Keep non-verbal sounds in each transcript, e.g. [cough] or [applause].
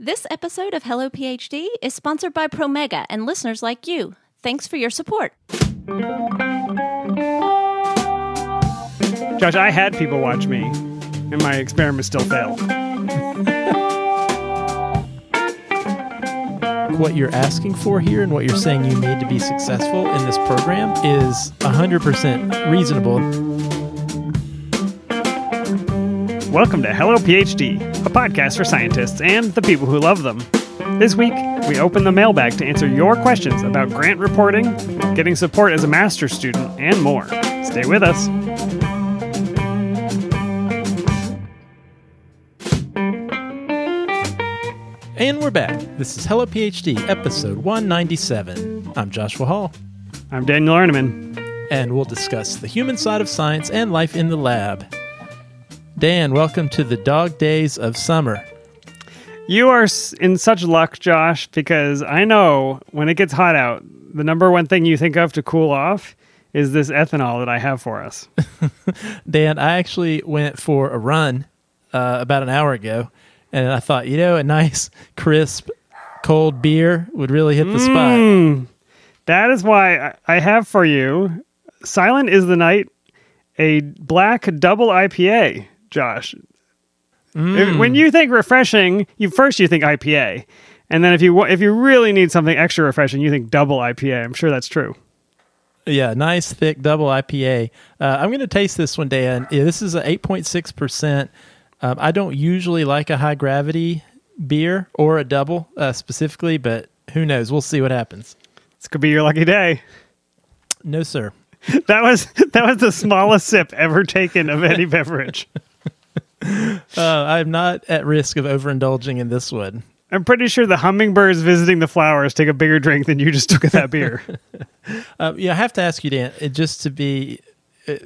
This episode of Hello PhD is sponsored by Promega and listeners like you. Thanks for your support. Josh, I had people watch me, and my experiment still failed. what you're asking for here and what you're saying you need to be successful in this program is 100% reasonable. Welcome to Hello PhD, a podcast for scientists and the people who love them. This week, we open the mailbag to answer your questions about grant reporting, getting support as a master's student, and more. Stay with us. And we're back. This is Hello PhD, episode 197. I'm Joshua Hall, I'm Daniel Arneman. and we'll discuss the human side of science and life in the lab. Dan, welcome to the dog days of summer. You are in such luck, Josh, because I know when it gets hot out, the number one thing you think of to cool off is this ethanol that I have for us. [laughs] Dan, I actually went for a run uh, about an hour ago, and I thought, you know, a nice, crisp, cold beer would really hit the spot. Mm, that is why I have for you Silent is the Night, a black double IPA, Josh. If- When you think refreshing, you first you think IPA. And then if you if you really need something extra refreshing, you think double IPA. I'm sure that's true. Yeah, nice, thick double IPA. Uh, I'm going to taste this one, Dan. Yeah, this is a 8.6%. Um, I don't usually like a high gravity beer or a double uh, specifically, but who knows? We'll see what happens. This could be your lucky day. No, sir. [laughs] That was [laughs] that was the smallest sip ever taken of any [laughs] beverage. [laughs] Uh, I'm not at risk of overindulging in this one. I'm pretty sure the hummingbirds visiting the flowers take a bigger drink than you just took of that beer. [laughs] Uh, yeah, I have to ask you, Dan, uh, just to be uh,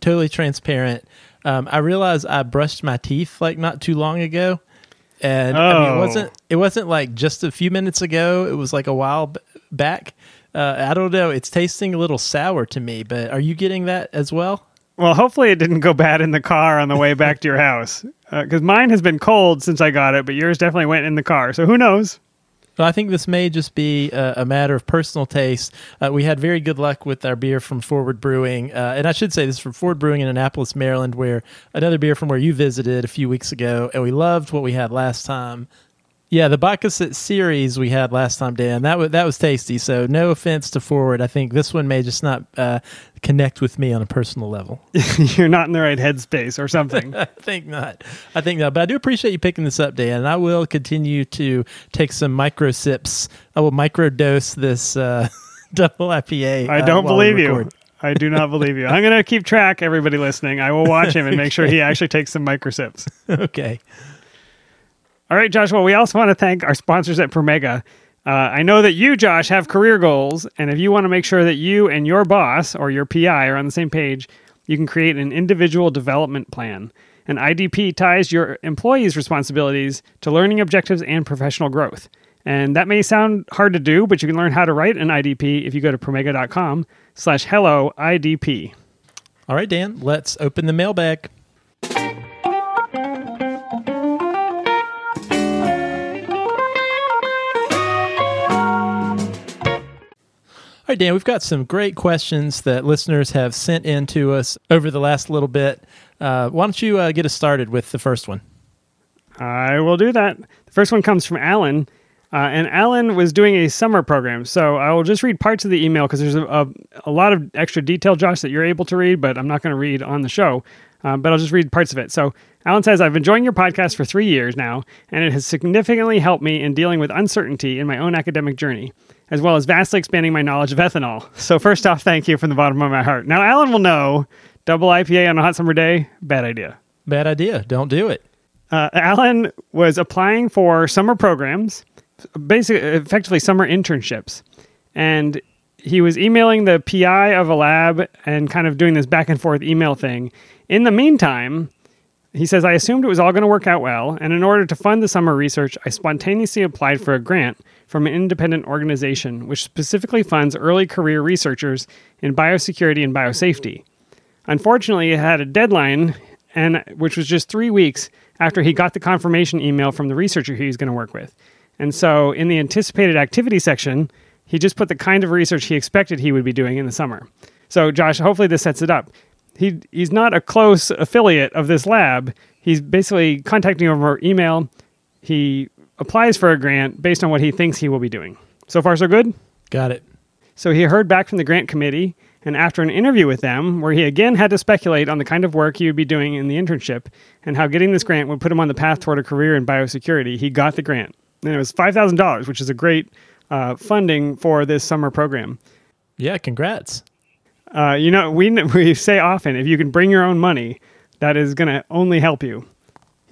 totally transparent. Um, I realized I brushed my teeth like not too long ago, and I mean, Oh. it wasn't it wasn't like just a few minutes ago. It was like a while b- back. Uh, I don't know. It's tasting a little sour to me, but are you getting that as well? Well, hopefully it didn't go bad in the car on the way back to your house. Because mine has been cold since I got it, but yours definitely went in the car. So who knows? Well, I think this may just be a, a matter of personal taste. Uh, we had very good luck with our beer from Forward Brewing, uh, and I should say this is from Forward Brewing in Annapolis, Maryland, where another beer from where you visited a few weeks ago, and we loved what we had last time. Yeah, the Bacchus series we had last time, Dan. That was that was tasty. So no offense to Forward, I think this one may just not uh, connect with me on a personal level. [laughs] You're not in the right headspace or something. [laughs] I think not. I think not. But I do appreciate you picking this up, Dan. And I will continue to take some micro sips. I will micro dose this uh, [laughs] double IPA. I uh, don't while believe you. I do not believe you. I'm going to keep track, everybody listening. I will watch him and make sure he actually takes some micro sips. okay. All right, Joshua, we also want to thank our sponsors at Promega. Uh, I know that you, Josh, have career goals, and if you want to make sure that you and your boss or your PI are on the same page, you can create an individual development plan. An IDP ties your employees' responsibilities to learning objectives and professional growth. And that may sound hard to do, but you can learn how to write an IDP if you go to promega.com slash hello IDP. All right, Dan. Let's open the mailbag. Right, Dan, we've got some great questions that listeners have sent in to us over the last little bit. Uh, why don't you uh, get us started with the first one? I will do that. The first one comes from Allen, uh, and Allen was doing a summer program. So I will just read parts of the email because there's a, a, a lot of extra detail, Josh, that you're able to read, but I'm not going to read on the show. Um, but I'll just read parts of it. So Allen says, I've been enjoying your podcast for three years now, and it has significantly helped me in dealing with uncertainty in my own academic journey, as well as vastly expanding my knowledge of ethanol. So, first off, thank you from the bottom of my heart. Now, Allen will know double IPA on a hot summer day, bad idea. Bad idea. Don't do it. uh, Allen was applying for summer programs, basically, effectively summer internships, and he was emailing the PI of a lab and kind of doing this back and forth email thing. In the meantime, he says, I assumed it was all going to work out well, and in order to fund the summer research, I spontaneously applied for a grant from an independent organization which specifically funds early career researchers in biosecurity and biosafety. Unfortunately, it had a deadline, and which was just three weeks after he got the confirmation email from the researcher he was going to work with. And so in the anticipated activity section, he just put the kind of research he expected he would be doing in the summer. So, Josh, hopefully this sets it up. He, he's not a close affiliate of this lab. He's basically contacting over email. He applies for a grant based on what he thinks he will be doing. So far, so good? Got it. So he heard back from the grant committee, and after an interview with them, where he again had to speculate on the kind of work he would be doing in the internship and how getting this grant would put him on the path toward a career in biosecurity, he got the grant. And it was $5,000, which is a great uh, funding for this summer program. Yeah, congrats. Uh, you know, we, [laughs] we say often if you can bring your own money, that is going to only help you.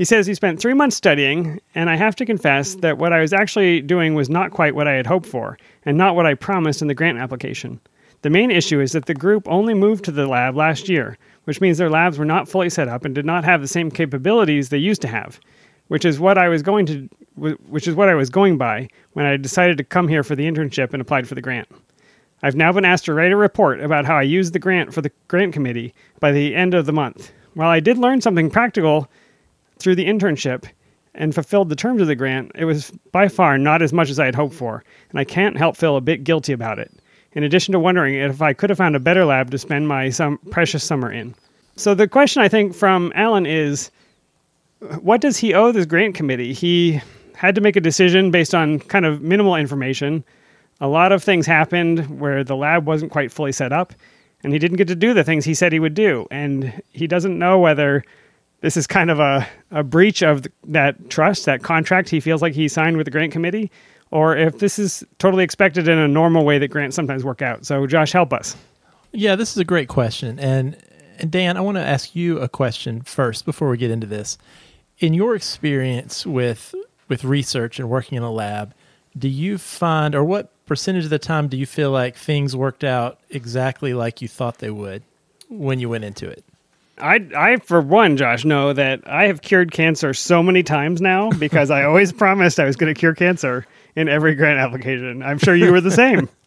He says he spent three months studying, and I have to confess that what I was actually doing was not quite what I had hoped for, and not what I promised in the grant application. The main issue is that the group only moved to the lab last year, which means their labs were not fully set up and did not have the same capabilities they used to have, which is what I was going to which is what I was going by when I decided to come here for the internship and applied for the grant. I've now been asked to write a report about how I used the grant for the grant committee by the end of the month. While I did learn something practical through the internship and fulfilled the terms of the grant, it was by far not as much as I had hoped for, and I can't help feel a bit guilty about it, in addition to wondering if I could have found a better lab to spend my some precious summer in. So the question I think from Allen is what does he owe this grant committee? He had to make a decision based on kind of minimal information. A lot of things happened where the lab wasn't quite fully set up, and he didn't get to do the things he said he would do. And he doesn't know whether this is kind of a, a breach of that trust, that contract he feels like he signed with the grant committee, or if this is totally expected in a normal way that grants sometimes work out. So, Josh, help us. Yeah, this is a great question. And, and Dan, I want to ask you a question first before we get into this. In your experience with with research and working in a lab, do you find or what percentage of the time do you feel like things worked out exactly like you thought they would when you went into it? I, I, for one, Josh, know that I have cured cancer so many times now because I always [laughs] promised I was going to cure cancer in every grant application. I'm sure you were the same. [laughs]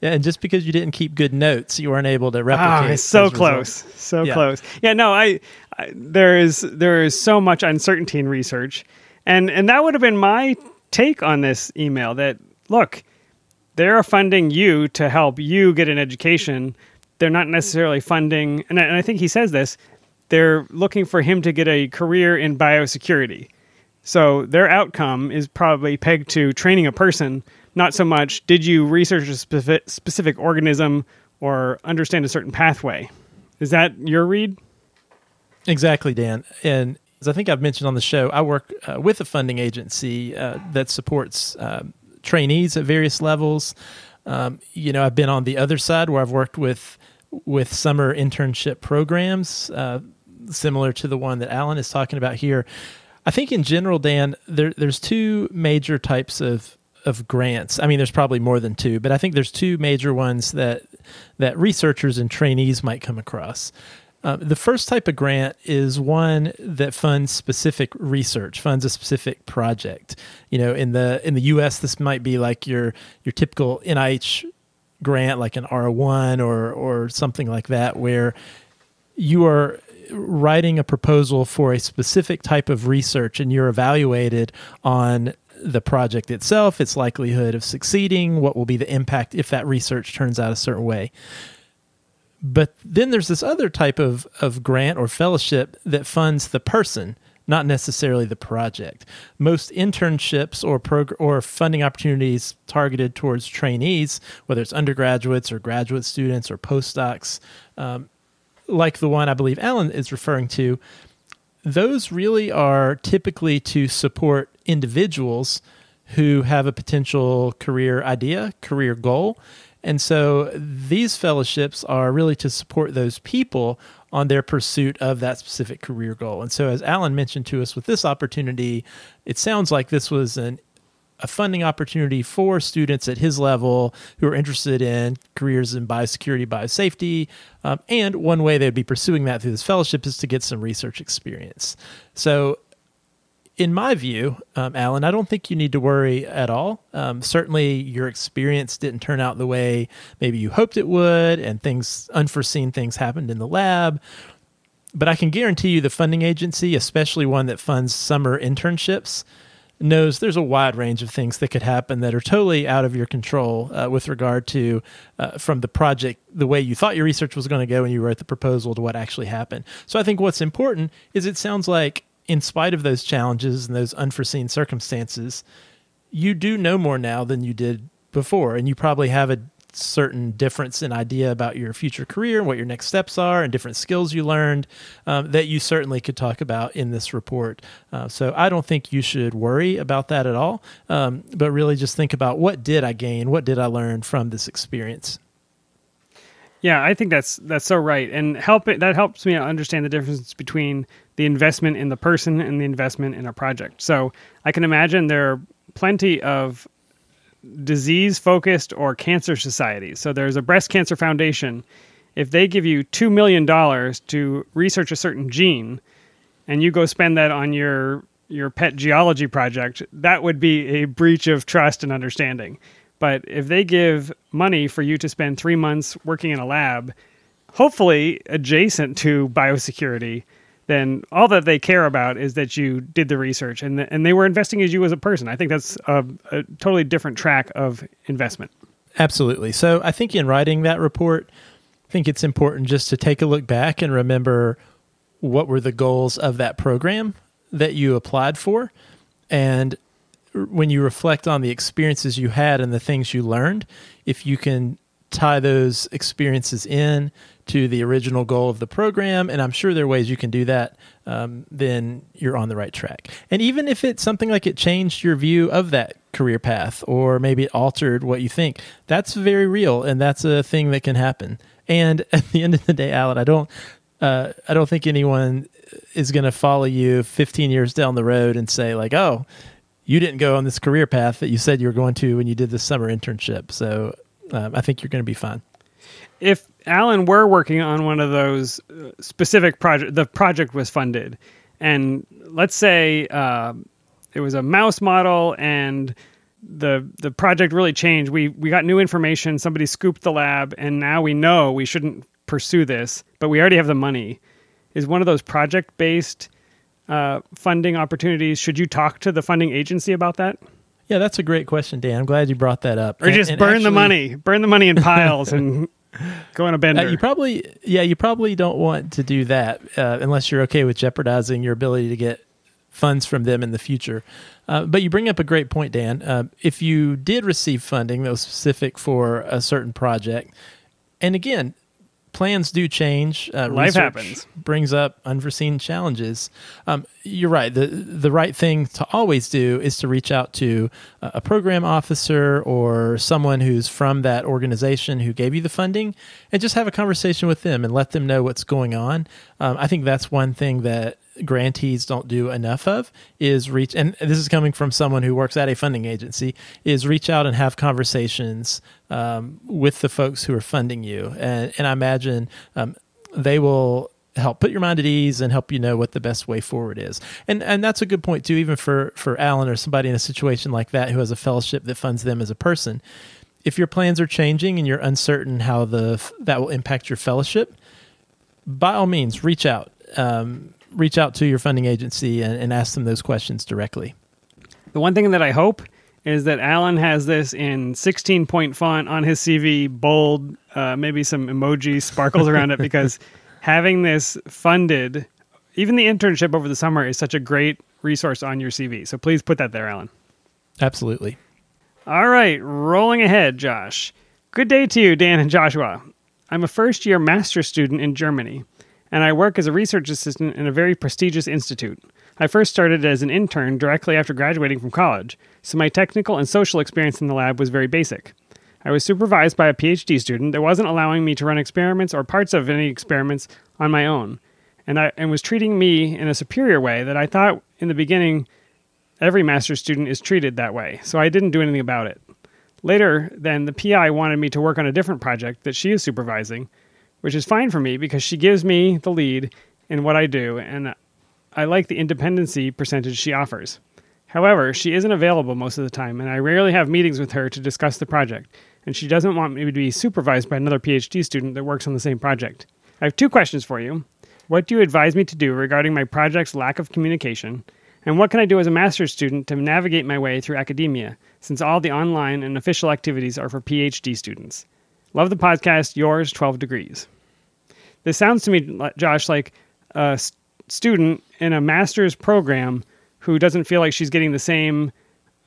yeah, and just because you didn't keep good notes, you weren't able to ah, replicate. Oh, so close, results. so yeah. close. Yeah, no, I, I there is there is so much uncertainty in research, and and that would have been my take on this email. That look, they're funding you to help you get an education. They're not necessarily funding, and I, and I think he says this they're looking for him to get a career in biosecurity. So their outcome is probably pegged to training a person, not so much did you research a specific, specific organism or understand a certain pathway. Is that your read? Exactly, Dan. And as I think I've mentioned on the show, I work uh, with a funding agency uh, that supports uh, trainees at various levels. Um, you know, I've been on the other side where I've worked with with summer internship programs. Similar to the one that Allen is talking about here. I think in general, Dan, there, there's two major types of of grants. I mean, there's probably more than two, but I think there's two major ones that that researchers and trainees might come across. Uh, the first type of grant is one that funds specific research, funds a specific project. You know, in the in the U.S., this might be like your your typical NIH grant, like an R1 or or something like that, where you are writing a proposal for a specific type of research and you're evaluated on the project itself, its likelihood of succeeding, what will be the impact if that research turns out a certain way. But then there's this other type of, of grant or fellowship that funds the person, not necessarily the project. Most internships or prog- or funding opportunities targeted towards trainees, whether it's undergraduates or graduate students or postdocs, um, like the one I believe Allen is referring to, those really are typically to support individuals who have a potential career idea, career goal. And so these fellowships are really to support those people on their pursuit of that specific career goal. And so, as Allen mentioned to us with this opportunity, it sounds like this was an a funding opportunity for students at his level who are interested in careers in biosecurity, biosafety. Um, and one way they'd be pursuing that through this fellowship is to get some research experience. So, in my view, um, Allen, I don't think you need to worry at all. Um, certainly, your experience didn't turn out the way maybe you hoped it would, and things, unforeseen things happened in the lab. but I can guarantee you the funding agency, especially one that funds summer internships, knows there's a wide range of things that could happen that are totally out of your control uh, with regard to uh, from the project the way you thought your research was going to go when you wrote the proposal to what actually happened. So i think what's important is it sounds like in spite of those challenges and those unforeseen circumstances you do know more now than you did before and you probably have a certain difference in idea about your future career and what your next steps are and different skills you learned um, that you certainly could talk about in this report. Uh, so I don't think you should worry about that at all, um, but really just think about what did I gain, what did I learn from this experience. Yeah, I think that's that's so right, and help it, that helps me understand the difference between the investment in the person and the investment in a project. So I can imagine there are plenty of disease focused or cancer societies. So there's a breast cancer foundation. If they give you $2 million to research a certain gene and you go spend that on your your pet geology project, that would be a breach of trust and understanding. But if they give money for you to spend three months working in a lab, hopefully adjacent to biosecurity, then all that they care about is that you did the research and the, and they were investing as you as a person. I think that's a, a totally different track of investment. Absolutely. So I think in writing that report, I think it's important just to take a look back and remember what were the goals of that program that you applied for and when you reflect on the experiences you had and the things you learned, if you can tie those experiences in to the original goal of the program, and I'm sure there are ways you can do that, um, then you're on the right track. And even if it's something like it changed your view of that career path, or maybe it altered what you think, that's very real, and that's a thing that can happen. And [laughs] at the end of the day, Allen, I don't, uh, I don't think anyone is going to follow you 15 years down the road and say like, oh, you didn't go on this career path that you said you were going to when you did this summer internship. So um, I think you're going to be fine. If Allen were working on one of those uh, specific project, the project was funded, and let's say uh, it was a mouse model, and the the project really changed. We we got new information. Somebody scooped the lab, and now we know we shouldn't pursue this, but we already have the money. Is one of those project based uh, funding opportunities? Should you talk to the funding agency about that? Yeah, that's a great question, Dan. I'm glad you brought that up. Or and, just burn actually, the money, burn the money in piles, [laughs] and [laughs] go on a bender. Uh, you probably, yeah, you probably don't want to do that uh, unless you're okay with jeopardizing your ability to get funds from them in the future. Uh, but you bring up a great point, Dan. Uh, if you did receive funding that was specific for a certain project, and again, plans do change. Uh, Life happens. Brings up unforeseen challenges. Um, you're right. the The right thing to always do is to reach out to a program officer or someone who's from that organization who gave you the funding, and just have a conversation with them and let them know what's going on. Um, I think that's one thing that grantees don't do enough of is reach and this is coming from someone who works at a funding agency is reach out and have conversations um, with the folks who are funding you. And, and i imagine um, they will help put your mind at ease and help you know what the best way forward is. And and that's a good point too even for for allen or somebody in a situation like that who has a fellowship that funds them as a person. If your plans are changing and you're uncertain how the that will impact your fellowship by all means reach out. Um, reach out to your funding agency and, and ask them those questions directly. The one thing that I hope is that Allen has this in 16 point font on his CV, bold, uh, maybe some emoji sparkles around it, because [laughs] having this funded, even the internship over the summer, is such a great resource on your CV. So please put that there, Allen. Absolutely. All right, rolling ahead, Josh. Good day to you, Dan and Joshua. I'm a first year master's student in Germany and I work as a research assistant in a very prestigious institute. I first started as an intern directly after graduating from college, so my technical and social experience in the lab was very basic. I was supervised by a PhD student that wasn't allowing me to run experiments or parts of any experiments on my own, and, I, and was treating me in a superior way that I thought in the beginning every master's student is treated that way, so I didn't do anything about it. Later, then, the PI wanted me to work on a different project that she is supervising, which is fine for me because she gives me the lead in what I do, and I like the independency percentage she offers. However, she isn't available most of the time, and I rarely have meetings with her to discuss the project, and she doesn't want me to be supervised by another PhD student that works on the same project. I have two questions for you. What do you advise me to do regarding my project's lack of communication? And what can I do as a master's student to navigate my way through academia, since all the online and official activities are for PhD students? Love the podcast. Yours, 12 Degrees. This sounds to me, Josh, like a student in a master's program who doesn't feel like she's getting the same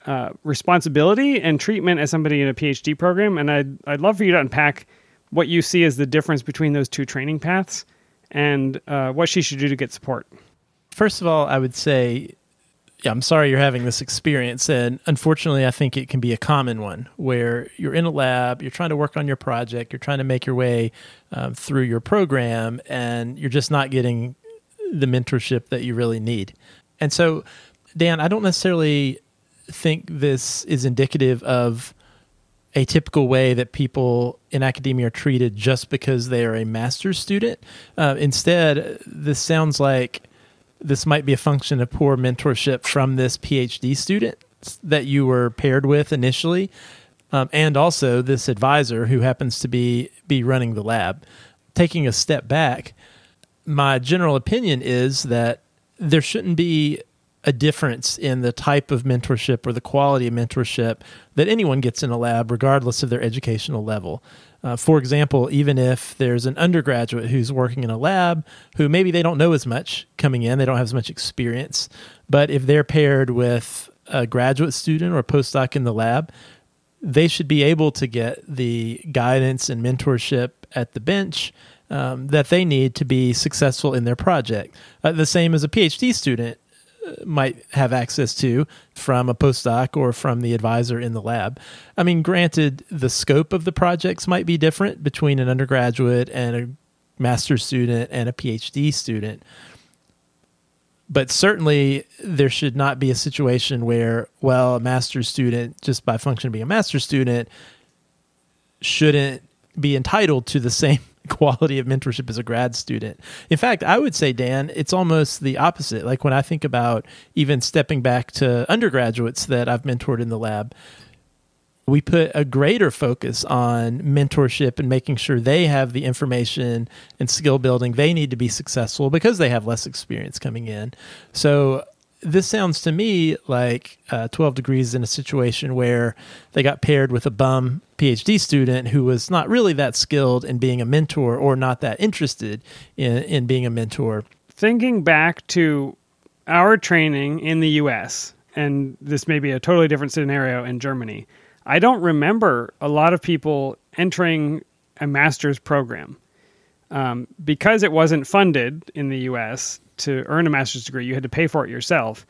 uh, responsibility and treatment as somebody in a PhD program. And I'd, I'd love for you to unpack what you see as the difference between those two training paths and uh, what she should do to get support. First of all, I would say, yeah, I'm sorry you're having this experience. And unfortunately, I think it can be a common one where you're in a lab, you're trying to work on your project, you're trying to make your way um, through your program, and you're just not getting the mentorship that you really need. And so, Dan, I don't necessarily think this is indicative of a typical way that people in academia are treated just because they are a master's student. Uh, instead, this sounds like this might be a function of poor mentorship from this PhD student that you were paired with initially, um, and also this advisor who happens to be be running the lab. Taking a step back, my general opinion is that there shouldn't be a difference in the type of mentorship or the quality of mentorship that anyone gets in a lab, regardless of their educational level. Uh, for example, even if there's an undergraduate who's working in a lab who maybe they don't know as much coming in, they don't have as much experience, but if they're paired with a graduate student or a postdoc in the lab, they should be able to get the guidance and mentorship at the bench um, that they need to be successful in their project. Uh, the same as a PhD student might have access to from a postdoc or from the advisor in the lab. I mean, granted, the scope of the projects might be different between an undergraduate and a master's student and a PhD student. But certainly, there should not be a situation where, well, a master's student, just by function of being a master's student, shouldn't be entitled to the same [laughs] quality of mentorship as a grad student. In fact, I would say, Dan, it's almost the opposite. Like when I think about even stepping back to undergraduates that I've mentored in the lab, we put a greater focus on mentorship and making sure they have the information and skill building they need to be successful because they have less experience coming in. So this sounds to me like uh, 12 Degrees in a situation where they got paired with a bum PhD student who was not really that skilled in being a mentor or not that interested in, in being a mentor. Thinking back to our training in the US, and this may be a totally different scenario in Germany, I don't remember a lot of people entering a master's program. Um, because it wasn't funded in the US, to earn a master's degree, you had to pay for it yourself.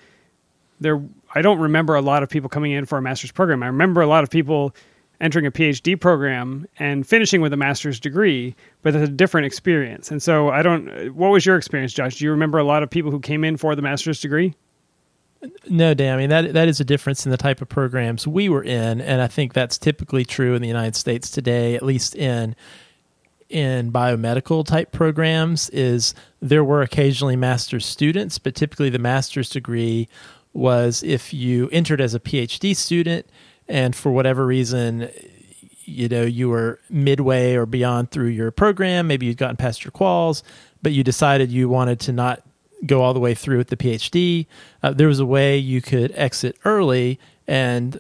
There, I don't remember a lot of people coming in for a master's program. I remember a lot of people entering a PhD program and finishing with a master's degree, but it's a different experience. And so, I don't. What was your experience, Josh? Do you remember a lot of people who came in for the master's degree? No, Dan. I mean that that is a difference in the type of programs we were in, and I think that's typically true in the United States today, at least in in biomedical type programs is there were occasionally master's students, but typically the master's degree was if you entered as a PhD student and for whatever reason you know you were midway or beyond through your program, maybe you'd gotten past your quals, but you decided you wanted to not go all the way through with the PhD. Uh, there was a way you could exit early and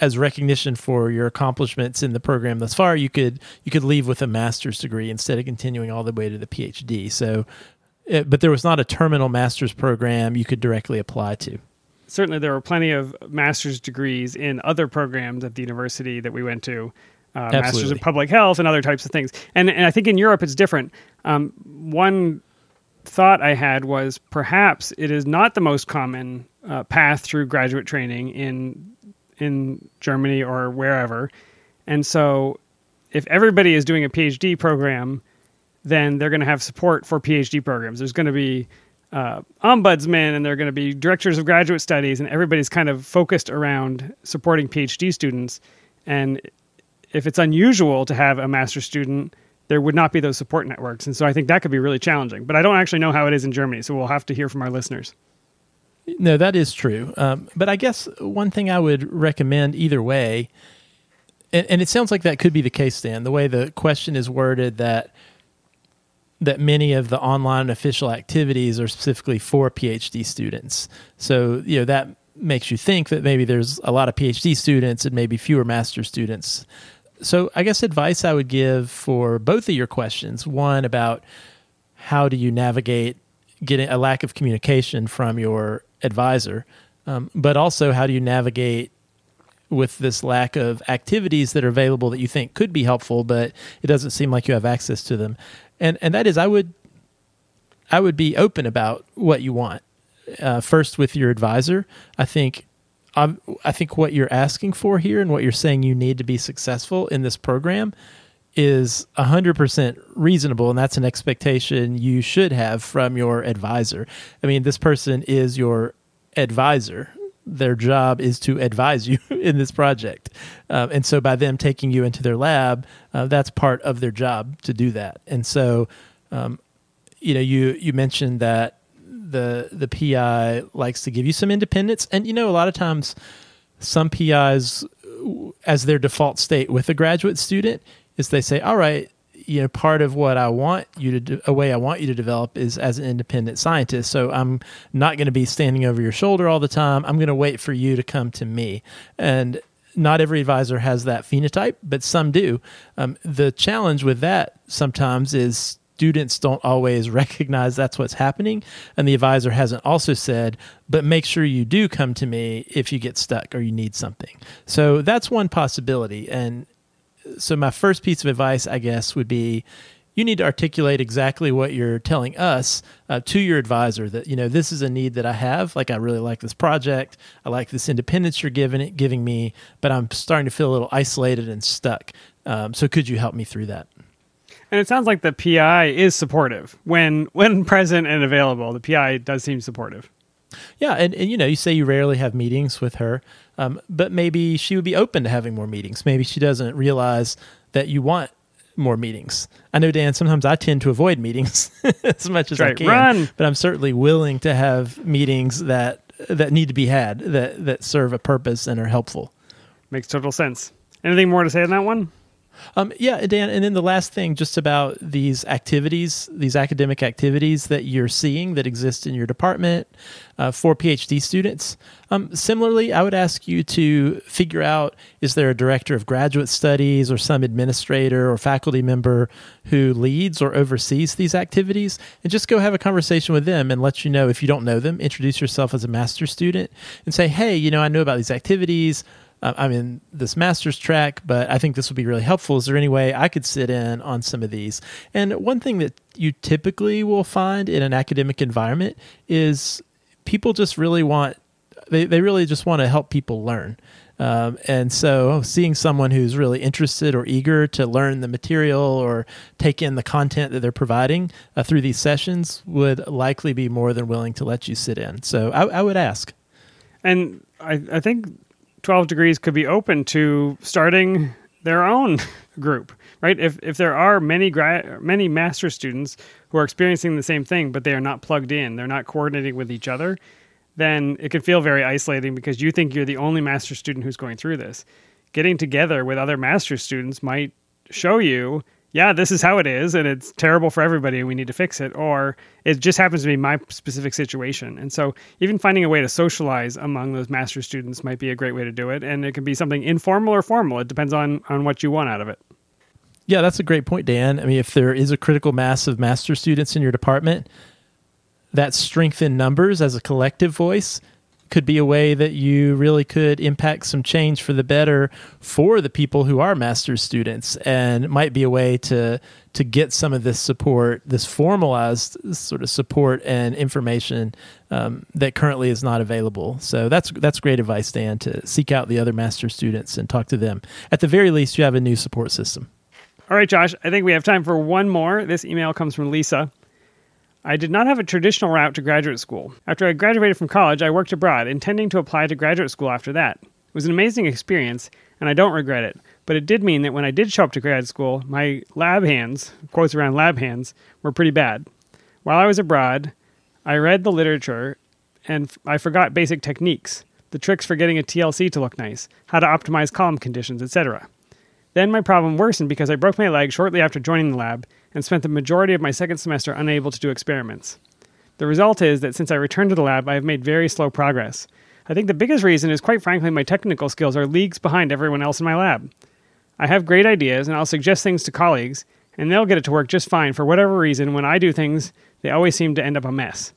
as recognition for your accomplishments in the program thus far, you could you could leave with a master's degree instead of continuing all the way to the PhD. So, it, eh, but there was not a terminal master's program you could directly apply to. Certainly, there were plenty of master's degrees in other programs at the university that we went to. Uh, masters of public health and other types of things. And, and I think in Europe it's different. Um, one thought I had was perhaps it is not the most common uh, path through graduate training in in Germany or wherever. And so if everybody is doing a PhD program, then they're going to have support for PhD programs. There's going to be uh, ombudsmen and they're going to be directors of graduate studies, and everybody's kind of focused around supporting PhD students. And if it's unusual to have a master's student, there would not be those support networks. And so I think that could be really challenging. But I don't actually know how it is in Germany, so we'll have to hear from our listeners. No, that is true. Um, but I guess one thing I would recommend either way, and, and, it sounds like that could be the case, Dan, the way the question is worded that that many of the online official activities are specifically for PhD students. So, you know, that makes you think that maybe there's a lot of PhD students and maybe fewer master students. So, I guess advice I would give for both of your questions one about how do you navigate getting a lack of communication from your advisor, um, but also how do you navigate with this lack of activities that are available that you think could be helpful, but it doesn't seem like you have access to them and and that is I would I would be open about what you want. Uh, first with your advisor, I think I, I think what you're asking for here and what you're saying you need to be successful in this program is 100% reasonable and that's an expectation you should have from your advisor. I mean, this person is your advisor. Their job is to advise you [laughs] in this project. Um, and so by them taking you into their lab, uh, that's part of their job to do that. And so, um, you know, you, you mentioned that the, the PI likes to give you some independence. And, you know, a lot of times some PIs, as their default state with a graduate student, is they say, all right, you know part of what I want you to do, a way I want you to develop is as an independent scientist. So I'm not going to be standing over your shoulder all the time. I'm going to wait for you to come to me. And not every advisor has that phenotype, but some do. Um, the challenge with that sometimes is students don't always [laughs] recognize that's what's happening. And the advisor hasn't also said, but make sure you do come to me if you get stuck or you need something. So that's one possibility. And so my first piece of advice, I guess, would be you need to articulate exactly what you're telling us uh, to your advisor that you know this is a need that I have. Like I really like this project. I like this independence you're giving it, giving me, but I'm starting to feel a little isolated and stuck. Um, so could you help me through that? And it sounds like the PI is supportive when when [laughs] present and available. The PI does seem supportive. Yeah, and, and you know, you say you rarely have meetings with her, um, but maybe she would be open to having more meetings. Maybe she doesn't realize that you want more meetings. I know, Dan, sometimes I tend to avoid meetings [laughs] as much as right. I can, Run. but I'm certainly willing to have meetings that that need to be had that that serve a purpose and are helpful. Makes total sense. Anything more to say on that one? Um, yeah, Dan, and then the last thing, just about these activities, these academic activities that you're seeing that exist in your department uh, for PhD students. Um, similarly, I would ask you to figure out is there a director of graduate studies or some administrator or faculty member who leads or oversees these activities, and just go have a conversation with them and let you know if you don't know them, introduce yourself as a master's student and say, hey, you know, I know about these activities. I'm in this master's track, but I think this would be really helpful. Is there any way I could sit in on some of these? And one thing that you typically will find in an academic environment is people just really want, they, they really just want to help people learn. Um, and so seeing someone who's really interested or eager to learn the material or take in the content that they're providing uh, through these sessions would likely be more than willing to let you sit in. So I, I would ask. And I, I think 12 degrees could be open to starting their own [laughs] group right? If if there are many grad many master students who are experiencing the same thing but they are not plugged in they're not coordinating with each other then it can feel very isolating because you think you're the only master student who's going through this. Getting together with other master students might show you yeah, this is how it is, and it's terrible for everybody, and we need to fix it, or it just happens to be my specific situation. And so, even finding a way to socialize among those master students might be a great way to do it. And it can be something informal or formal. It depends on on what you want out of it. Yeah, that's a great point, Dan. I mean, if there is a critical mass of master students in your department, that strength in numbers as a collective voice could be a way that you really could impact some change for the better for the people who are master's students and might be a way to to get some of this support this formalized sort of support and information um, that currently is not available. So that's that's great advice dan to seek out the other master's students and talk to them. At the very least you have a new support system. All right josh i think we have time for one more. This email comes from lisa I did not have a traditional route to graduate school. After I graduated from college, I worked abroad, intending to apply to graduate school after that. It was an amazing experience, and I don't regret it, but it did mean that when I did show up to grad school, my lab hands, quotes around lab hands, were pretty bad. While I was abroad, I read the literature and I forgot basic techniques, the tricks for getting a TLC to look nice, how to optimize column conditions, etc. Then my problem worsened because I broke my leg shortly after joining the lab and spent the majority of my second semester unable to do experiments. The result is that since I returned to the lab, I have made very slow progress. I think the biggest reason is quite frankly my technical skills are leagues behind everyone else in my lab. I have great ideas and I'll suggest things to colleagues, and they'll get it to work just fine for whatever reason. When I do things, they always seem to end up a mess.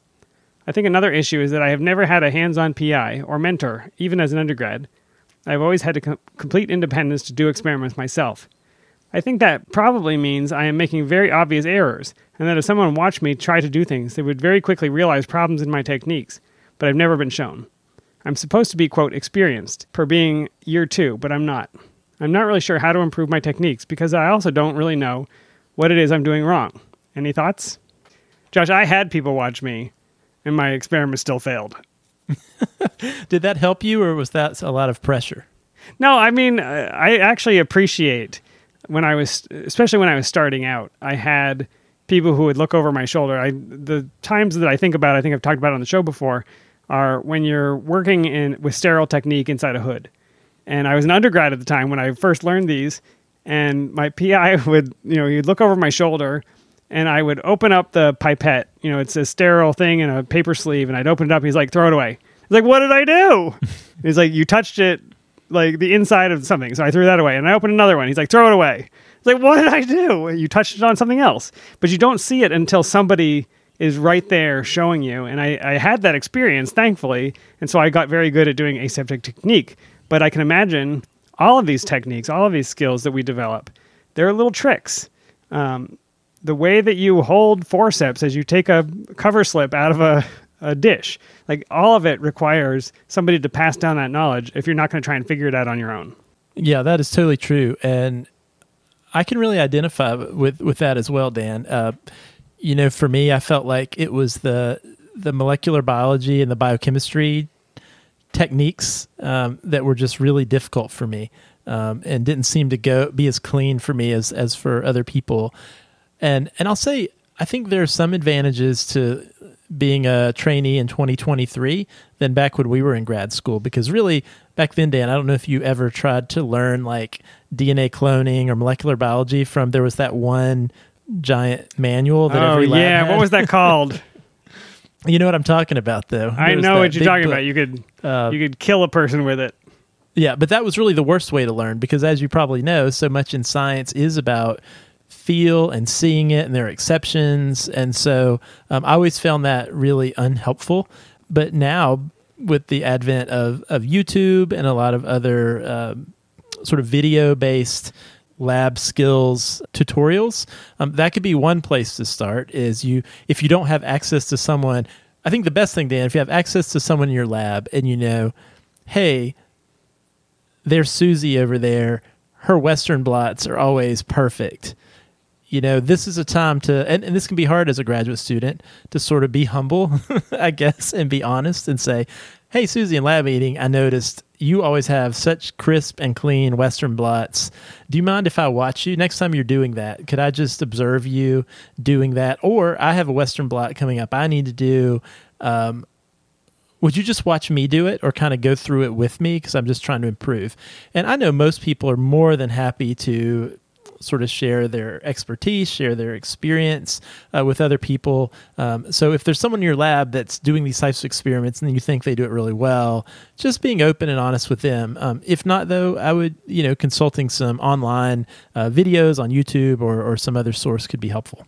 I think another issue is that I have never had a hands on PI or mentor, even as an undergrad. I've always had to com- complete independence to do experiments myself. I think that probably means I am making very obvious errors, and that if someone watched me try to do things, they would very quickly realize problems in my techniques, but I've never been shown. I'm supposed to be, quote, experienced per being year two, but I'm not. I'm not really sure how to improve my techniques because I also don't really know what it is I'm doing wrong. Any thoughts? Josh, I had people watch me, and my experiment still failed. [laughs] Did that help you, or was that a lot of pressure? No, I mean, uh, I actually appreciate when I was, especially when I was starting out, I had people who would look over my shoulder. I the times that I think about, I think I've talked about on the show before, are when you're working in with sterile technique inside a hood. And I was an undergrad at the time when I first learned these, and my PI [laughs] would, you know, he'd look over my shoulder and I would open up the pipette. You know, it's a sterile thing in a paper sleeve, and I'd open it up. He's like, throw it away. He's like, what did I do? [laughs] he's like, you touched it, like the inside of something. So I threw that away, and I opened another one. He's like, throw it away. It's like, what did I do? You touched it on something else, but you don't see it until somebody is right there showing you. And I, I had that experience, thankfully, and so I got very good at doing aseptic technique. But I can imagine all of these techniques, all of these skills that we develop, they're little tricks. Um, the way that you hold forceps as you take a cover slip out of a, a dish, like all of it requires somebody to pass down that knowledge if you're not going to try and figure it out on your own. Yeah, that is totally true. And I can really identify with, with that as well, Dan. Uh, you know, for me, I felt like it was the the molecular biology and the biochemistry techniques um, that were just really difficult for me um, and didn't seem to go be as clean for me as as for other people. And and I'll say I think there are some advantages to being a trainee in 2023 than back when we were in grad school because really back then Dan I don't know if you ever tried to learn like DNA cloning or molecular biology from there was that one giant manual that oh, every lab yeah, had. what was that called? [laughs] [laughs] You know what I'm talking about, though. I There was know what you're talking book. about. You could Uh, you could kill a person with it. Yeah, but that was really the worst way to learn because, as you probably know, so much in science is about feel and seeing it, and there are exceptions. And so um, I always found that really unhelpful. But now, with the advent of, of YouTube and a lot of other um, sort of video based lab skills tutorials um, that could be one place to start is you if you don't have access to someone i think the best thing dan if you have access to someone in your lab and you know hey there's susie over there her western blots are always perfect you know this is a time to and, and this can be hard as a graduate student to sort of be humble [laughs] i guess and be honest and say hey susie in lab meeting i noticed you always have such crisp and clean western blots. Do you mind if i watch you? Next time you're doing that could i just observe you doing that? Or i have a western blot coming up i need to do. Um, would you just watch me do it or kind of go through it with me? Because i'm just trying to improve. And i know most people are more than happy to sort of share their expertise share their experience uh, with other people um, so if there's someone in your lab that's doing these types of experiments and you think they do it really well just being open and honest with them um, if not though i would you know consulting some online uh, videos on youtube or, or some other source could be helpful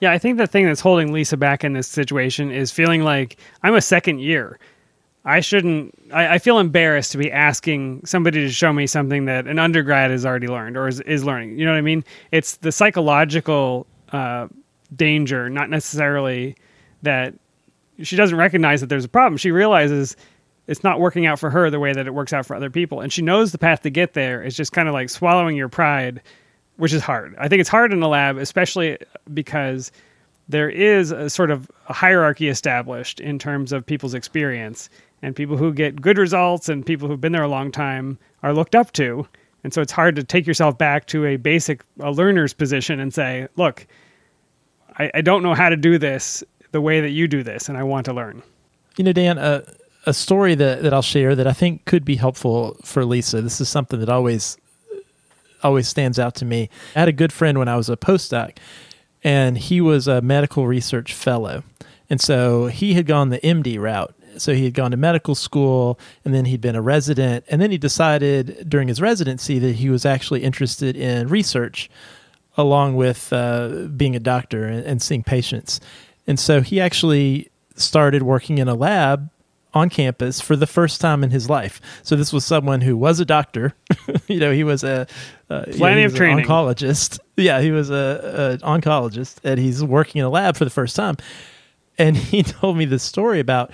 Yeah, I think the thing that's holding Lisa back in this situation is feeling like I'm a second year. I shouldn't. I, I feel embarrassed to be asking somebody to show me something that an undergrad has already learned or is, is learning. You know what I mean? It's the psychological uh, danger, not necessarily that she doesn't recognize that there's a problem. She realizes it's not working out for her the way that it works out for other people, and she knows the path to get there is just kind of like swallowing your pride, which is hard. I think it's hard in the lab, especially because there is a sort of a hierarchy established in terms of people's experience and people who get good results and people who've been there a long time are looked up to and so it's hard to take yourself back to a basic a learner's position and say look I, I don't know how to do this the way that you do this and i want to learn You know, Dan, a, a story that, that I'll share that I think could be helpful for Lisa. This is something that always always stands out to me. I had a good friend when I was a postdoc, and he was a medical research fellow. And so he had gone the MD route. So he had gone to medical school and then he'd been a resident. And then he decided during his residency that he was actually interested in research along with uh, being a doctor and, and seeing patients. And so he actually started working in a lab on campus for the first time in his life. So this was someone who was a doctor. [laughs] you know, he was a uh, plenty you know, of training oncologist. [laughs] Yeah, he was a, a oncologist, and he's working in a lab for the first time. And [laughs] he told me this story about,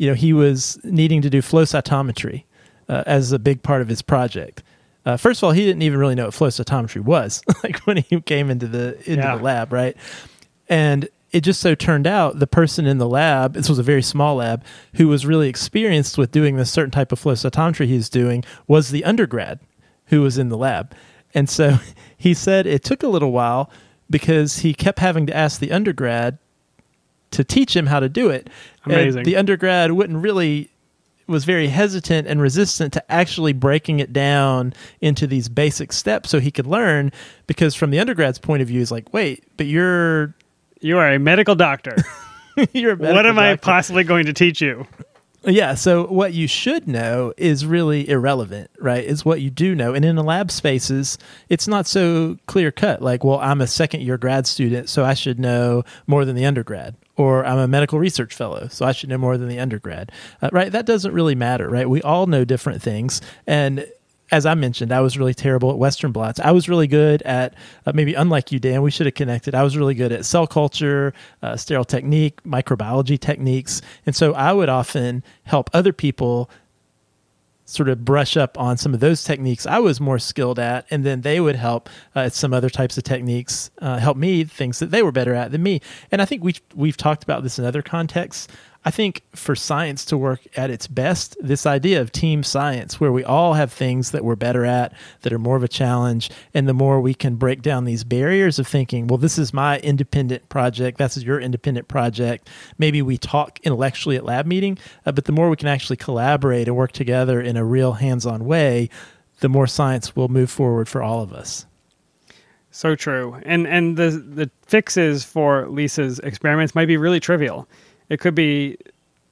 you know, he was needing to do flow cytometry uh, as a big part of his project. Uh, first of all, he didn't even really know what flow cytometry was, [laughs] like when he came into the into Yeah. the lab, right? And it just so turned out the person in the lab, this was a very small lab, who was really experienced with doing this certain type of flow cytometry he was doing was the undergrad who was in the lab. And so [laughs] he said it took a little while because he kept having to ask the undergrad to teach him how to do it. And Amazing. the undergrad wouldn't really was very hesitant and resistant to actually breaking it down into these basic steps so he could learn because from the undergrad's point of view is like wait but you're You are a medical doctor. [laughs] you're a what medical am I possibly going to teach you? Yeah, so what you should know is really irrelevant, right? Is what you do know. And in the lab spaces, it's not so clear cut. Like, well, I'm a second year grad student, so I should know more than the undergrad. Or I'm a medical research fellow, so I should know more than the undergrad, uh, right? That doesn't really matter, right? We all know different things. And as I mentioned, I was really terrible at Western blots. I was really good at, uh, maybe unlike you, Dan, we should have connected. I was really good at cell culture, uh, sterile technique, microbiology techniques. And so I would often help other people sort of brush up on some of those techniques I was more skilled at, and then they would help uh, at some other types of techniques uh, help me things that they were better at than me. And I think we've we've talked about this in other contexts. I think for science to work at its best, this idea of team science, where we all have things that we're better at that are more of a challenge, and the more we can break down these barriers of thinking, well, this is my independent project, that's your independent project. Maybe we talk intellectually at lab meeting, uh, but the more we can actually collaborate and work together in a real hands-on way, the more science will move forward for all of us. So true. And and the the fixes for Lisa's experiments might be really trivial. It could be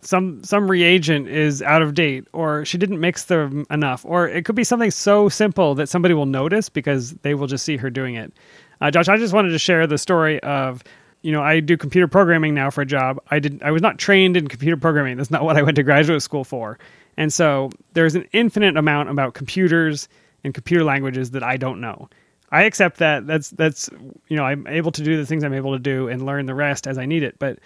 some some reagent is out of date or she didn't mix them enough or it could be something so simple that somebody will notice because they will just see her doing it. Uh, Josh, I just wanted to share the story of you know, I do computer programming now for a job. I didn't I was not trained in computer programming. That's not what I went to graduate school for. And so there's an infinite amount about computers and computer languages that I don't know. I accept that. That's that's you know I'm able to do the things I'm able to do and learn the rest as I need it. But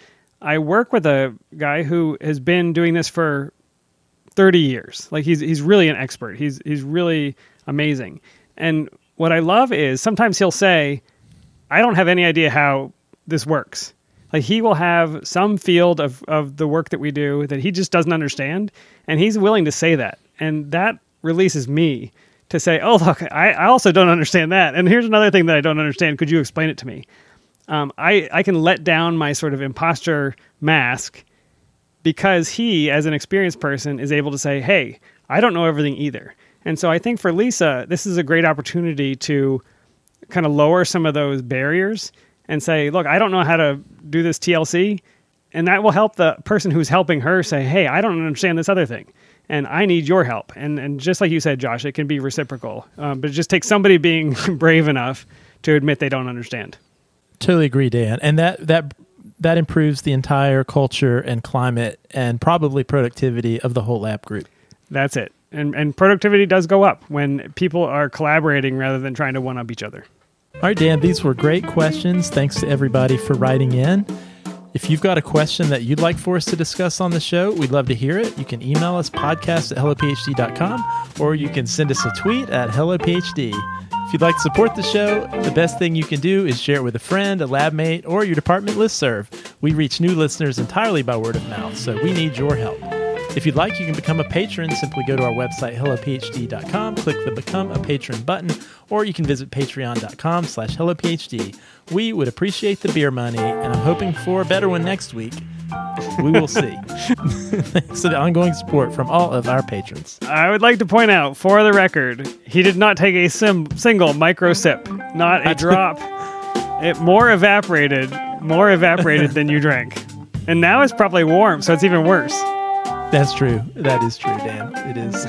I work with a guy who has been doing this for 30 years. Like he's he's really an expert. He's he's really amazing. And what I love is sometimes he'll say, "I don't have any idea how this works." Like he will have some field of of the work that we do that he just doesn't understand, and he's willing to say that. And that releases me to say, "Oh, look, I, I also don't understand that." And here's another thing that I don't understand. Could you explain it to me? Um, I I can let down my sort of imposter mask because he, as an experienced person, is able to say, "Hey, I don't know everything either." And so I think for Lisa, this is a great opportunity to kind of lower some of those barriers and say, "Look, I don't know how to do this TLC," and that will help the person who's helping her say, "Hey, I don't understand this other thing." And I need your help, and and just like you said, Josh, it can be reciprocal, um, but it just takes somebody being [laughs] brave enough to admit they don't understand. Totally agree, Dan. And that that that improves the entire culture and climate and probably productivity of the whole lab group. That's it. And and productivity does go up when people are collaborating rather than trying to one up each other. All right, Dan, these were great questions. Thanks to everybody for writing in. If you've got a question that you'd like for us to discuss on the show, we'd love to hear it. You can email us podcast at hellophd.com or you can send us a tweet at hellophd. If you'd like to support the show, the best thing you can do is share it with a friend, a lab mate, or your department listserv. We reach new listeners entirely by word of mouth, so we need your help. If you'd like, you can become a patron. Simply go to our website, hellophd.com, click the Become a Patron button, or you can visit patreon.com slash hellophd. We would appreciate the beer money, and I'm hoping for a better one next week. We will see. [laughs] Thanks to the ongoing support from all of our patrons. I would like to point out, for the record, he did not take a sim- single micro sip, not a drop. It more evaporated, more evaporated than you drank. And now it's probably warm, so it's even worse. That's true. That is true, Dan. It is.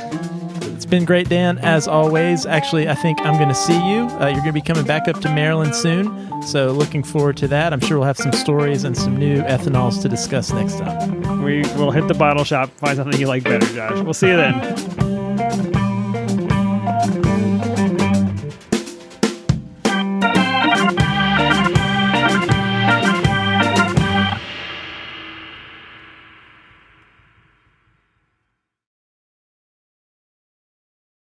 It's been great, Dan, as always. Actually, I think I'm going to see you. Uh, you're going to be coming back up to Maryland soon. So, looking forward to that. I'm sure we'll have some stories and some new ethanols to discuss next time. We will hit the bottle shop, find something you like better, Josh. We'll see you then.